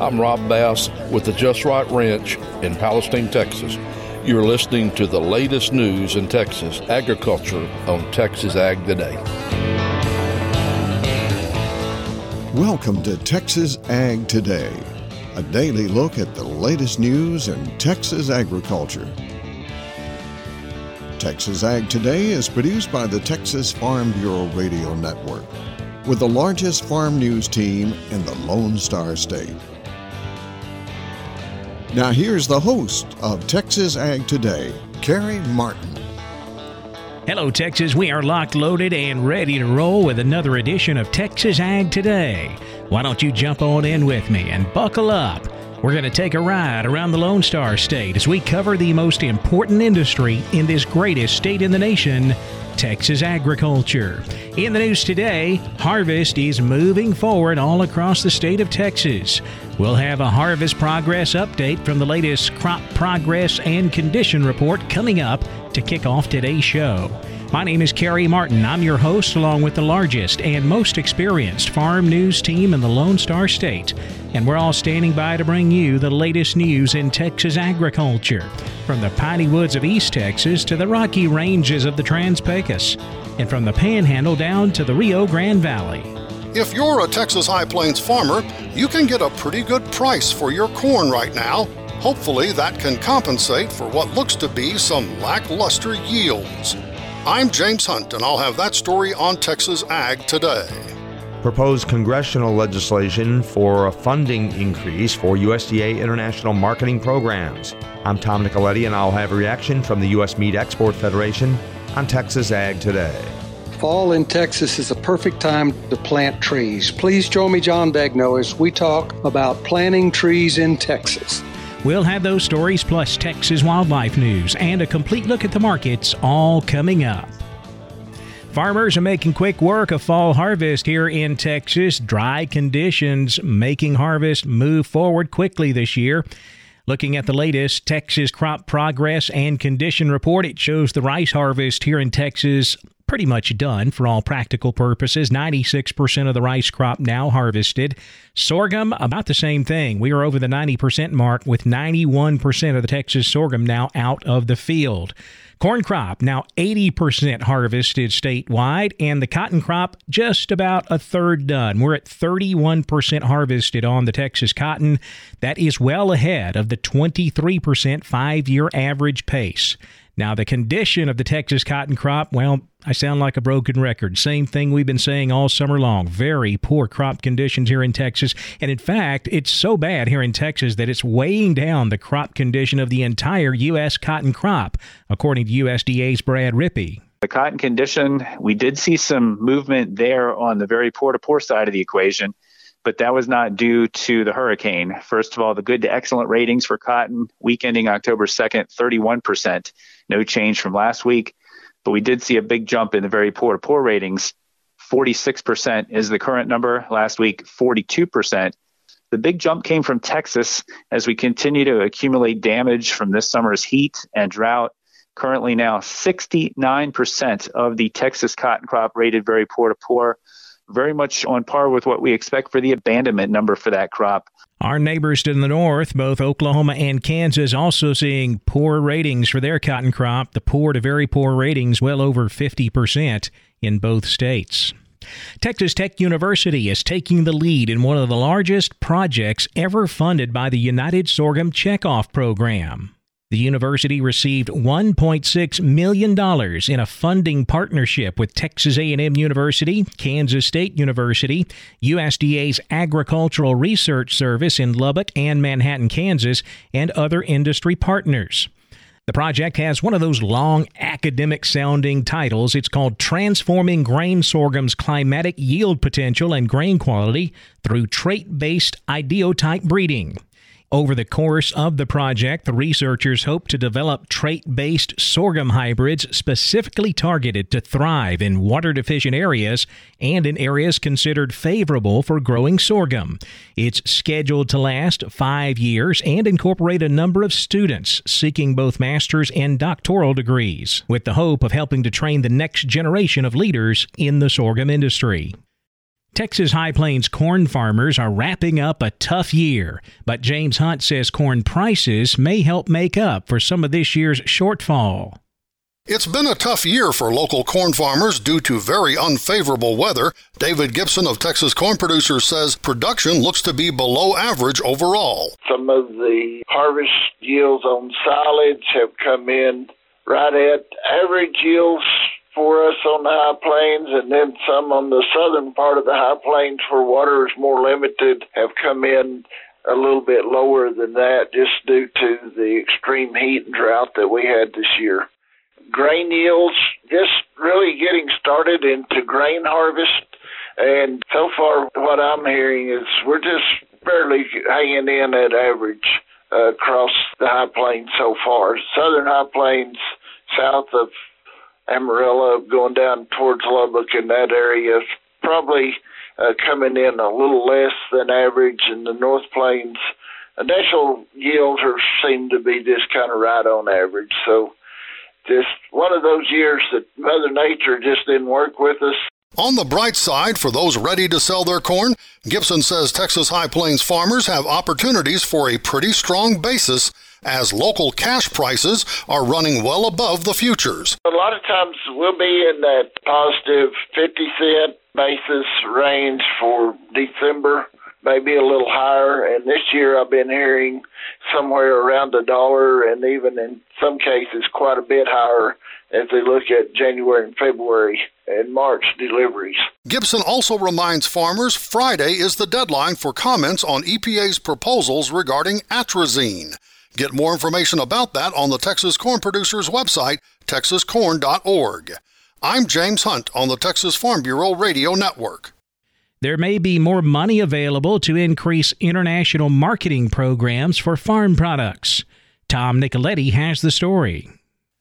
I'm Rob Bass with the Just Right Ranch in Palestine, Texas. You're listening to the latest news in Texas agriculture on Texas Ag Today. Welcome to Texas Ag Today, a daily look at the latest news in Texas agriculture. Texas Ag Today is produced by the Texas Farm Bureau Radio Network with the largest farm news team in the Lone Star State. Now, here's the host of Texas Ag Today, Carey Martin. Hello, Texas. We are locked, loaded, and ready to roll with another edition of Texas Ag Today. Why don't you jump on in with me and buckle up? We're going to take a ride around the Lone Star State as we cover the most important industry in this greatest state in the nation Texas agriculture. In the news today, harvest is moving forward all across the state of Texas. We'll have a harvest progress update from the latest crop progress and condition report coming up to kick off today's show. My name is Carey Martin. I'm your host, along with the largest and most experienced farm news team in the Lone Star State. And we're all standing by to bring you the latest news in Texas agriculture, from the piney woods of East Texas to the rocky ranges of the Trans Pecos, and from the Panhandle down to the Rio Grande Valley. If you're a Texas High Plains farmer, you can get a pretty good price for your corn right now. Hopefully, that can compensate for what looks to be some lackluster yields. I'm James Hunt, and I'll have that story on Texas Ag today. Proposed congressional legislation for a funding increase for USDA international marketing programs. I'm Tom Nicoletti, and I'll have a reaction from the U.S. Meat Export Federation on Texas Ag today. Fall in Texas is a perfect time to plant trees. Please join me, John Begnaud, as we talk about planting trees in Texas. We'll have those stories plus Texas wildlife news and a complete look at the markets all coming up. Farmers are making quick work of fall harvest here in Texas. Dry conditions making harvest move forward quickly this year. Looking at the latest Texas crop progress and condition report, it shows the rice harvest here in Texas pretty much done for all practical purposes. 96% of the rice crop now harvested. Sorghum, about the same thing. We are over the 90% mark with 91% of the Texas sorghum now out of the field. Corn crop now 80% harvested statewide, and the cotton crop just about a third done. We're at 31% harvested on the Texas cotton. That is well ahead of the 23% five year average pace. Now, the condition of the Texas cotton crop, well, I sound like a broken record. Same thing we've been saying all summer long. Very poor crop conditions here in Texas. And in fact, it's so bad here in Texas that it's weighing down the crop condition of the entire U.S. cotton crop, according to USDA's Brad Rippey. The cotton condition, we did see some movement there on the very poor to poor side of the equation but that was not due to the hurricane. First of all, the good to excellent ratings for cotton week ending October 2nd, 31%. No change from last week, but we did see a big jump in the very poor to poor ratings. 46% is the current number. Last week, 42%. The big jump came from Texas as we continue to accumulate damage from this summer's heat and drought. Currently, now 69% of the Texas cotton crop rated very poor to poor very much on par with what we expect for the abandonment number for that crop. Our neighbors to the north, both Oklahoma and Kansas, also seeing poor ratings for their cotton crop. The poor to very poor ratings, well over 50% in both states. Texas Tech University is taking the lead in one of the largest projects ever funded by the United Sorghum Checkoff Program. The university received $1.6 million in a funding partnership with Texas A&M University, Kansas State University, USDA's Agricultural Research Service in Lubbock and Manhattan, Kansas, and other industry partners. The project has one of those long academic sounding titles. It's called Transforming Grain Sorghum's Climatic Yield Potential and Grain Quality Through Trait Based Ideotype Breeding. Over the course of the project, the researchers hope to develop trait based sorghum hybrids specifically targeted to thrive in water deficient areas and in areas considered favorable for growing sorghum. It's scheduled to last five years and incorporate a number of students seeking both master's and doctoral degrees, with the hope of helping to train the next generation of leaders in the sorghum industry. Texas High Plains corn farmers are wrapping up a tough year, but James Hunt says corn prices may help make up for some of this year's shortfall. It's been a tough year for local corn farmers due to very unfavorable weather. David Gibson of Texas Corn Producers says production looks to be below average overall. Some of the harvest yields on silage have come in right at average yields for us on the high plains, and then some on the southern part of the high plains where water is more limited have come in a little bit lower than that just due to the extreme heat and drought that we had this year. Grain yields just really getting started into grain harvest, and so far what I'm hearing is we're just barely hanging in at average uh, across the high plains so far. Southern high plains south of Amarillo going down towards Lubbock in that area probably uh, coming in a little less than average in the North Plains. Initial yields are seem to be just kind of right on average. So just one of those years that Mother Nature just didn't work with us. On the bright side, for those ready to sell their corn, Gibson says Texas High Plains farmers have opportunities for a pretty strong basis as local cash prices are running well above the futures. A lot of times we'll be in that positive 50 cent basis range for December, maybe a little higher. And this year I've been hearing somewhere around a dollar and even in some cases quite a bit higher as they look at January and February and March deliveries. Gibson also reminds farmers Friday is the deadline for comments on EPA's proposals regarding atrazine. Get more information about that on the Texas Corn Producers website, texascorn.org. I'm James Hunt on the Texas Farm Bureau Radio Network. There may be more money available to increase international marketing programs for farm products. Tom Nicoletti has the story.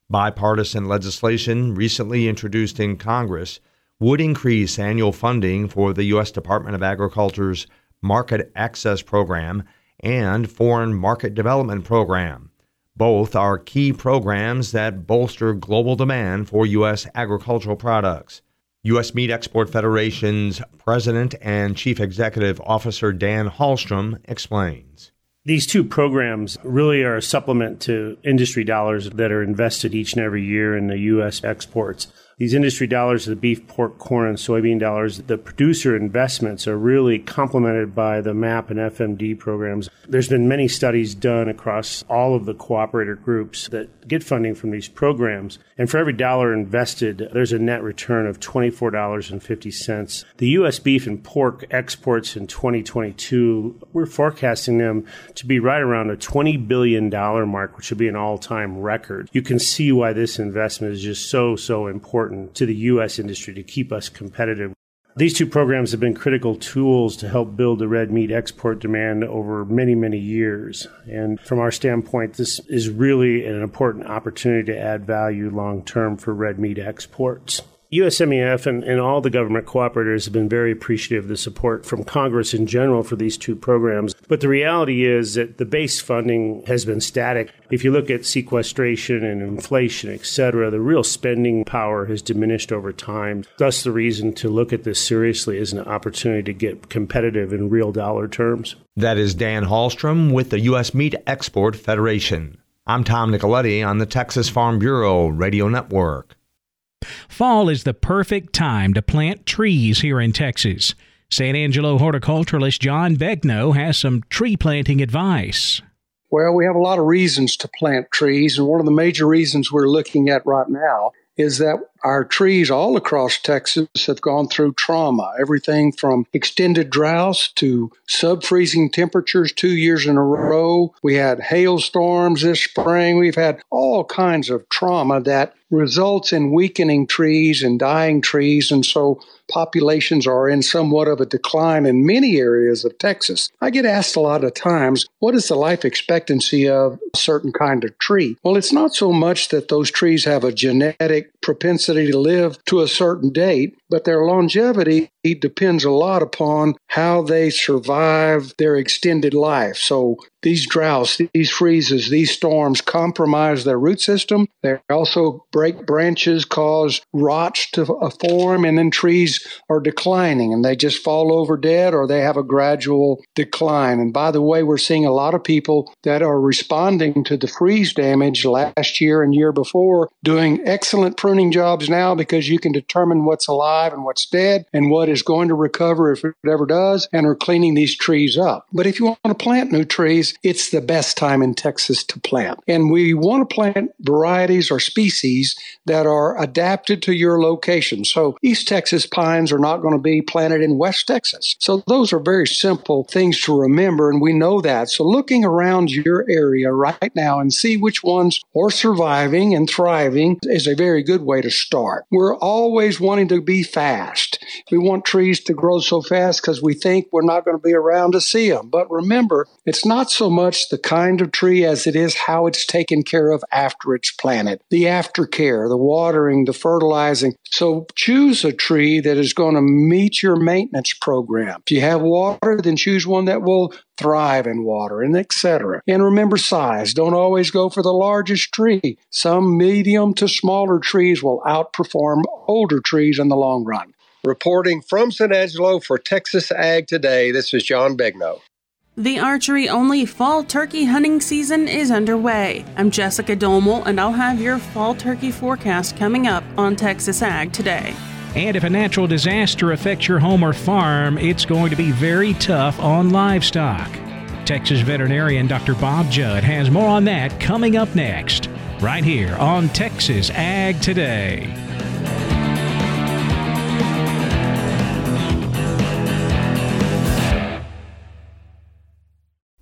Bipartisan legislation recently introduced in Congress would increase annual funding for the U.S. Department of Agriculture's Market Access Program and Foreign Market Development Program. Both are key programs that bolster global demand for U.S. agricultural products. U.S. Meat Export Federation's President and Chief Executive Officer Dan Halstrom explains. These two programs really are a supplement to industry dollars that are invested each and every year in the U.S. exports these industry dollars, the beef, pork, corn, and soybean dollars, the producer investments are really complemented by the MAP and FMD programs. There's been many studies done across all of the cooperator groups that get funding from these programs. And for every dollar invested, there's a net return of $24.50. The U.S. beef and pork exports in 2022, we're forecasting them to be right around a $20 billion mark, which would be an all time record. You can see why this investment is just so, so important important to the U.S. industry to keep us competitive. These two programs have been critical tools to help build the red meat export demand over many, many years. And from our standpoint, this is really an important opportunity to add value long term for red meat exports. USMEF and, and, all the government cooperators have been very appreciative of the support from Congress in general for these two programs. But the reality is that the base funding has been static. If you look at sequestration and inflation, et cetera, the real spending power has diminished over time. Thus, the reason to look at this seriously is an opportunity to get competitive in real dollar terms. That is Dan Halstrom with the U.S. Meat Export Federation. I'm Tom Nicoletti on the Texas Farm Bureau Radio Network. Fall is the perfect time to plant trees here in Texas. San Angelo horticulturalist John Begnaud has some tree planting advice. Well, we have a lot of reasons to plant trees, and one of the major reasons we're looking at right now is that our trees all across Texas have gone through trauma. Everything from extended droughts to sub freezing temperatures two years in a row. We had hailstorms this spring. We've had all kinds of trauma that results in weakening trees and dying trees. And so populations are in somewhat of a decline in many areas of Texas. I get asked a lot of times, what is the life expectancy of a certain kind of tree? Well, it's not so much that those trees have a genetic propensity to live to a certain date, but their longevity depends a lot upon how they survive their extended life. So these droughts, these freezes, these storms compromise their root system. They also break branches, cause rots to form, and then trees are declining and they just fall over dead or they have a gradual decline. And by the way, we're seeing a lot of people that are responding to the freeze damage last year and year before doing excellent pruning jobs now because you can determine what's alive and what's dead and what is going to recover if it ever does and are cleaning these trees up. But if you want to plant new trees, it's the best time in Texas to plant. And we want to plant varieties or species that are adapted to your location. So East Texas pines are not going to be planted in West Texas. So those are very simple things to remember, and we know that. So looking around your area right now and see which ones are surviving and thriving is a very good way to start. We're always wanting to be fast. We want trees to grow so fast because we think we're not going to be around to see them. But remember, it's not so much the kind of tree as it is how it's taken care of after it's planted. The aftercare, the watering, the fertilizing. So choose a tree that is going to meet your maintenance program. If you have water, then choose one that will thrive in water and etc. And remember size. Don't always go for the largest tree. Some medium to smaller trees will outperform older trees in the long run. Reporting from San Angelo for Texas Ag Today, this is John Begnaud. The archery only fall turkey hunting season is underway. I'm Jessica Domel, and I'll have your fall turkey forecast coming up on Texas Ag today. And if a natural disaster affects your home or farm, it's going to be very tough on livestock. Texas veterinarian Dr. Bob Judd has more on that coming up next, right here on Texas Ag Today.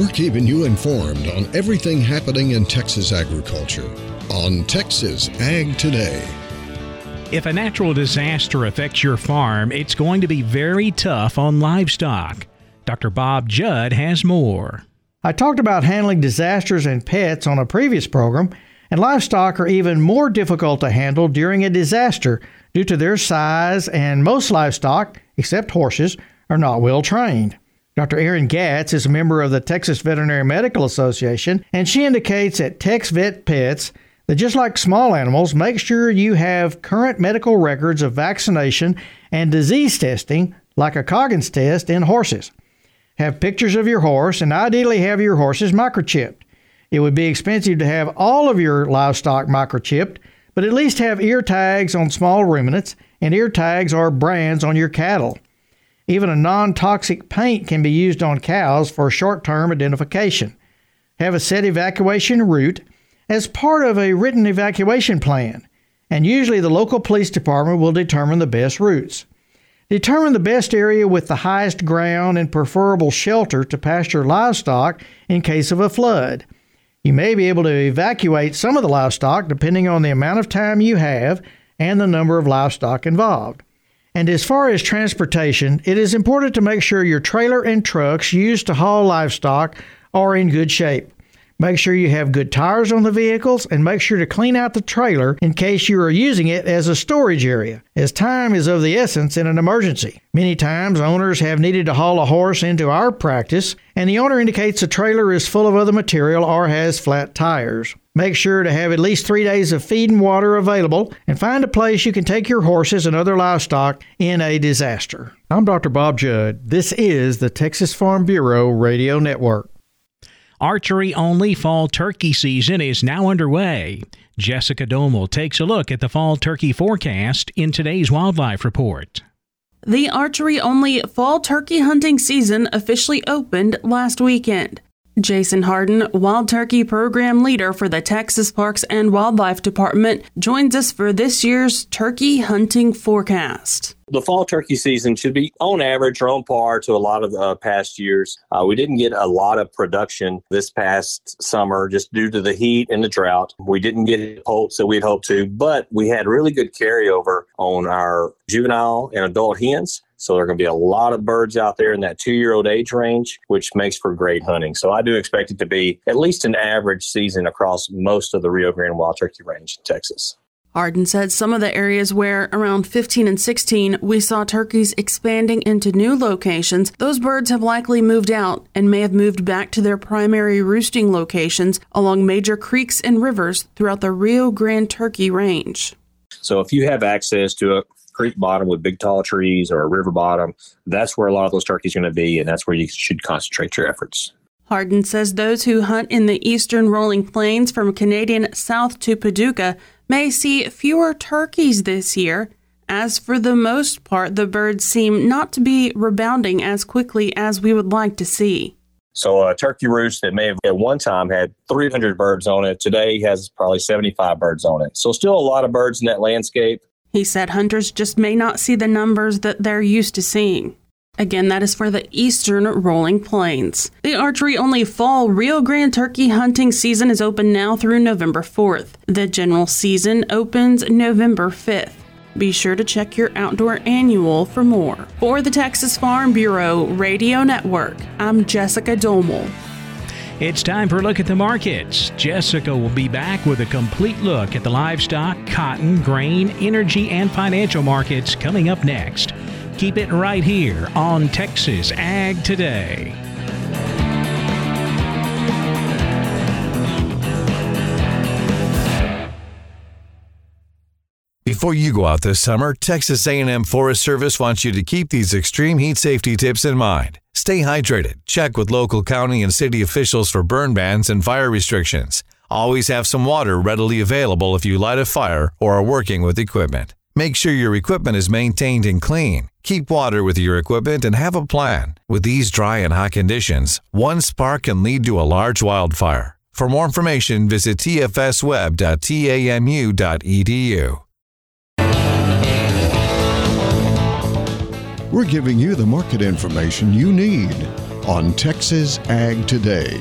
We're keeping you informed on everything happening in Texas agriculture on Texas Ag Today. If a natural disaster affects your farm, it's going to be very tough on livestock. Dr. Bob Judd has more. I talked about handling disasters and pets on a previous program, and livestock are even more difficult to handle during a disaster due to their size, and most livestock, except horses, are not well trained. Dr. Erin Gatz is a member of the Texas Veterinary Medical Association, and she indicates at Tex Vet Pets that just like small animals, make sure you have current medical records of vaccination and disease testing, like a Coggins test in horses. Have pictures of your horse, and ideally have your horses microchipped. It would be expensive to have all of your livestock microchipped, but at least have ear tags on small ruminants, and ear tags are brands on your cattle. Even a non toxic paint can be used on cows for short term identification. Have a set evacuation route as part of a written evacuation plan, and usually the local police department will determine the best routes. Determine the best area with the highest ground and preferable shelter to pasture livestock in case of a flood. You may be able to evacuate some of the livestock depending on the amount of time you have and the number of livestock involved. And as far as transportation, it is important to make sure your trailer and trucks used to haul livestock are in good shape. Make sure you have good tires on the vehicles and make sure to clean out the trailer in case you are using it as a storage area, as time is of the essence in an emergency. Many times, owners have needed to haul a horse into our practice, and the owner indicates the trailer is full of other material or has flat tires. Make sure to have at least three days of feed and water available and find a place you can take your horses and other livestock in a disaster. I'm Dr. Bob Judd. This is the Texas Farm Bureau Radio Network. Archery only fall turkey season is now underway. Jessica Domel takes a look at the fall turkey forecast in today's Wildlife Report. The archery only fall turkey hunting season officially opened last weekend. Jason Harden, Wild Turkey Program Leader for the Texas Parks and Wildlife Department, joins us for this year's turkey hunting forecast the fall turkey season should be on average or on par to a lot of the uh, past years. Uh, we didn't get a lot of production this past summer just due to the heat and the drought. We didn't get poults that we'd hoped to, but we had really good carryover on our juvenile and adult hens. So there are going to be a lot of birds out there in that two year old age range, which makes for great hunting. So I do expect it to be at least an average season across most of the Rio Grande wild turkey range in Texas. Harden said some of the areas where around 15 and 16 we saw turkeys expanding into new locations, those birds have likely moved out and may have moved back to their primary roosting locations along major creeks and rivers throughout the Rio Grande turkey range. So if you have access to a creek bottom with big tall trees or a river bottom, that's where a lot of those turkeys are going to be, and that's where you should concentrate your efforts. Harden says those who hunt in the eastern rolling plains from Canadian south to Paducah may see fewer turkeys this year. As for the most part, the birds seem not to be rebounding as quickly as we would like to see. So a turkey roost that may have at one time had 300 birds on it today has probably 75 birds on it. So still a lot of birds in that landscape. He said hunters just may not see the numbers that they're used to seeing. Again, that is for the eastern rolling plains. The archery only fall Rio Grande turkey hunting season is open now through November 4th. The general season opens November 5th. Be sure to check your outdoor annual for more. For the Texas Farm Bureau Radio Network, I'm Jessica Domel. It's time for a look at the markets. Jessica will be back with a complete look at the livestock, cotton, grain, energy, and financial markets coming up next. Keep it right here on Texas Ag Today. Before you go out this summer, Texas A&M Forest Service wants you to keep these extreme heat safety tips in mind. Stay hydrated. Check with local county and city officials for burn bans and fire restrictions. Always have some water readily available if you light a fire or are working with equipment. Make sure your equipment is maintained and clean. Keep water with your equipment and have a plan. With these dry and hot conditions, one spark can lead to a large wildfire. For more information, visit tfsweb.tamu.edu. We're giving you the market information you need on Texas Ag Today.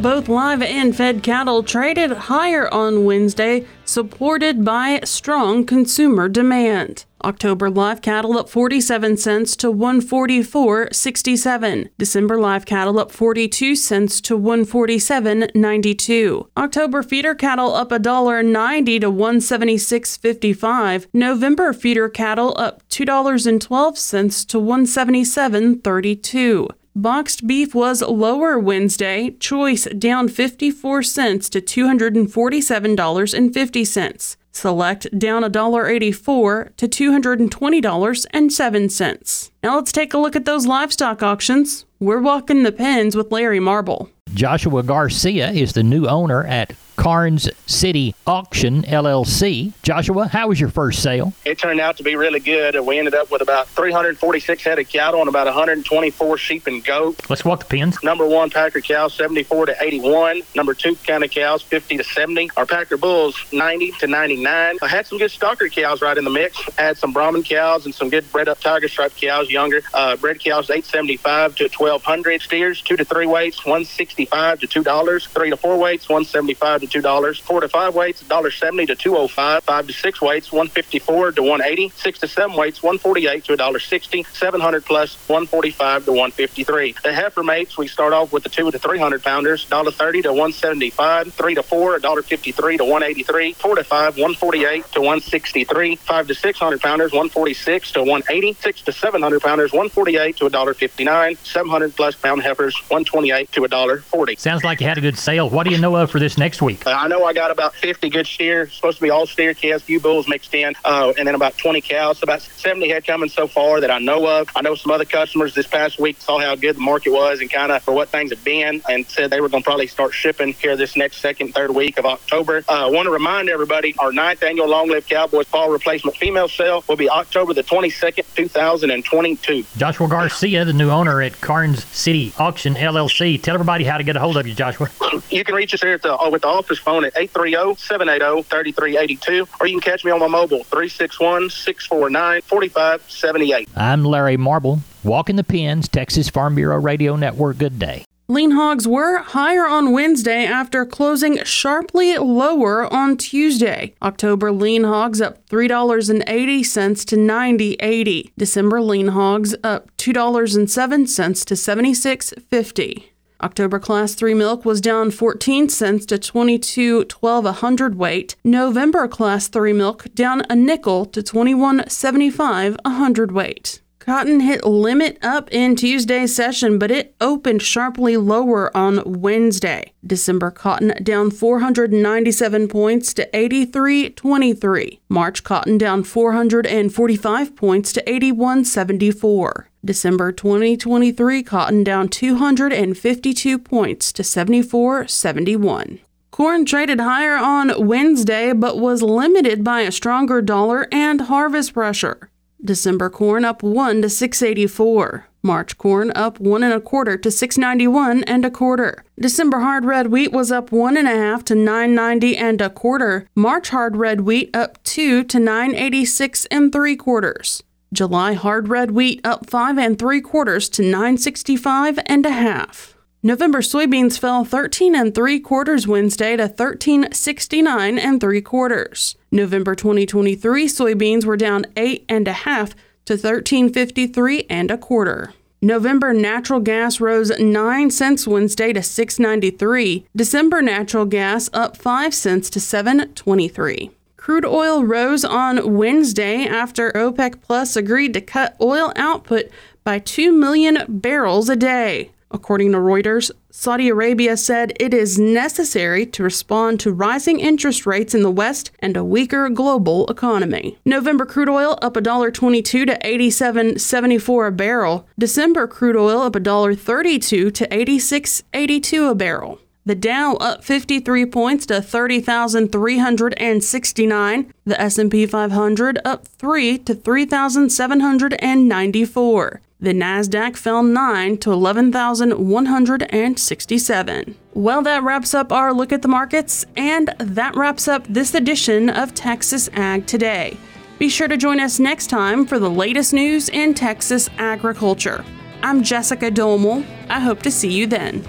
Both live and fed cattle traded higher on Wednesday, supported by strong consumer demand. October live cattle up 47 cents to 144.67. December live cattle up 42 cents to 147.92. October feeder cattle up $1.90 to 176.55. November feeder cattle up $2.12 to 177.32. Boxed beef was lower Wednesday, choice down 54 cents to $247.50. Select down $1.84 to $220.07. Now let's take a look at those livestock auctions. We're walking the pens with Larry Marble. Joshua Garcia is the new owner at Karnes City Auction LLC. Joshua, how was your first sale? It turned out to be really good. We ended up with about 346 head of cattle and about 124 sheep and goat. Let's walk the pins. Number one Packer cows 74 to 81. Number two county cows 50 to 70. Our Packer bulls 90 to 99. I had some good stocker cows right in the mix. I had some Brahman cows and some good bred up tiger stripe cows, younger. Uh, bred cows 875 to 1200. Steers two to three weights 165 to two dollars. Three to four weights 175 to two dollars. Four to five weights, dollar seventy to two oh five. Five to six weights, one fifty four to one eighty. Six to seven weights, one forty eight to a dollar sixty. Seven hundred plus, one forty five to one fifty three. The heifer mates, we start off with the two to three hundred pounders, dollar thirty to one seventy five. Three to four, a dollar fifty three to one eighty three. Four to five, one forty eight to one sixty three. Five to six hundred pounders, one forty six to one eighty. Six to seven hundred pounders, one forty eight to a dollar fifty nine. Seven hundred plus pound heifers, one twenty eight to a dollar forty. Sounds like you had a good sale. What do you know of for this next week? Week? Uh, I know I got about 50 good steer, supposed to be all steer calves, few bulls mixed in, uh, and then about 20 cows. So about 70 head coming so far that I know of. I know some other customers this past week saw how good the market was and kind of for what things have been and said they were going to probably start shipping here this next second, third week of October. I uh, want to remind everybody our ninth annual Long Live Cowboys Fall Replacement Female Sale will be October the 22nd, 2022. Joshua Garcia, the new owner at Karnes City Auction LLC. Tell everybody how to get a hold of you, Joshua. You can reach us here at the, uh, with the office phone at 830-780-3382, or you can catch me on my mobile, 361-649-4578. I'm Larry Marble, walking the pins, Texas Farm Bureau Radio Network. Good day. Lean hogs were higher on Wednesday after closing sharply lower on Tuesday. October lean hogs up $3.80 to 90.80. December lean hogs up $2.07 to 76.50. October class 3 milk was down 14 cents to 22.12 a hundredweight. November class 3 milk down a nickel to 21.75 a hundredweight. Cotton hit limit up in Tuesday's session, but it opened sharply lower on Wednesday. December cotton down 497 points to 83.23. March cotton down 445 points to 81.74. December 2023 cotton down 252 points to 74.71. Corn traded higher on Wednesday but was limited by a stronger dollar and harvest pressure. December corn up 1 to 684. March corn up one and a quarter to 691 and a quarter. December hard red wheat was up one and a half to 990 and a quarter. March hard red wheat up two to 986 and three quarters. July hard red wheat up five and three quarters to 965 and a half. November soybeans fell 13 and 3 quarters Wednesday to 1369 and 3 quarters. November 2023 soybeans were down 8 and a half to 1353 and a quarter. November natural gas rose 9 cents Wednesday to 693. December natural gas up 5 cents to 723. Crude oil rose on Wednesday after OPEC Plus agreed to cut oil output by 2 million barrels a day. According to Reuters, Saudi Arabia said it is necessary to respond to rising interest rates in the West and a weaker global economy. November crude oil up $1.22 to 87.74 a barrel. December crude oil up $1.32 to 86.82 a barrel. The Dow up 53 points to 30,369. The S&P 500 up 3 to 3,794. The Nasdaq fell 9 to 11,167. Well, that wraps up our look at the markets and that wraps up this edition of Texas Ag Today. Be sure to join us next time for the latest news in Texas agriculture. I'm Jessica Domel. I hope to see you then.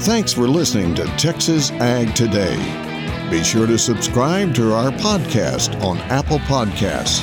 Thanks for listening to Texas Ag Today. Be sure to subscribe to our podcast on Apple Podcasts,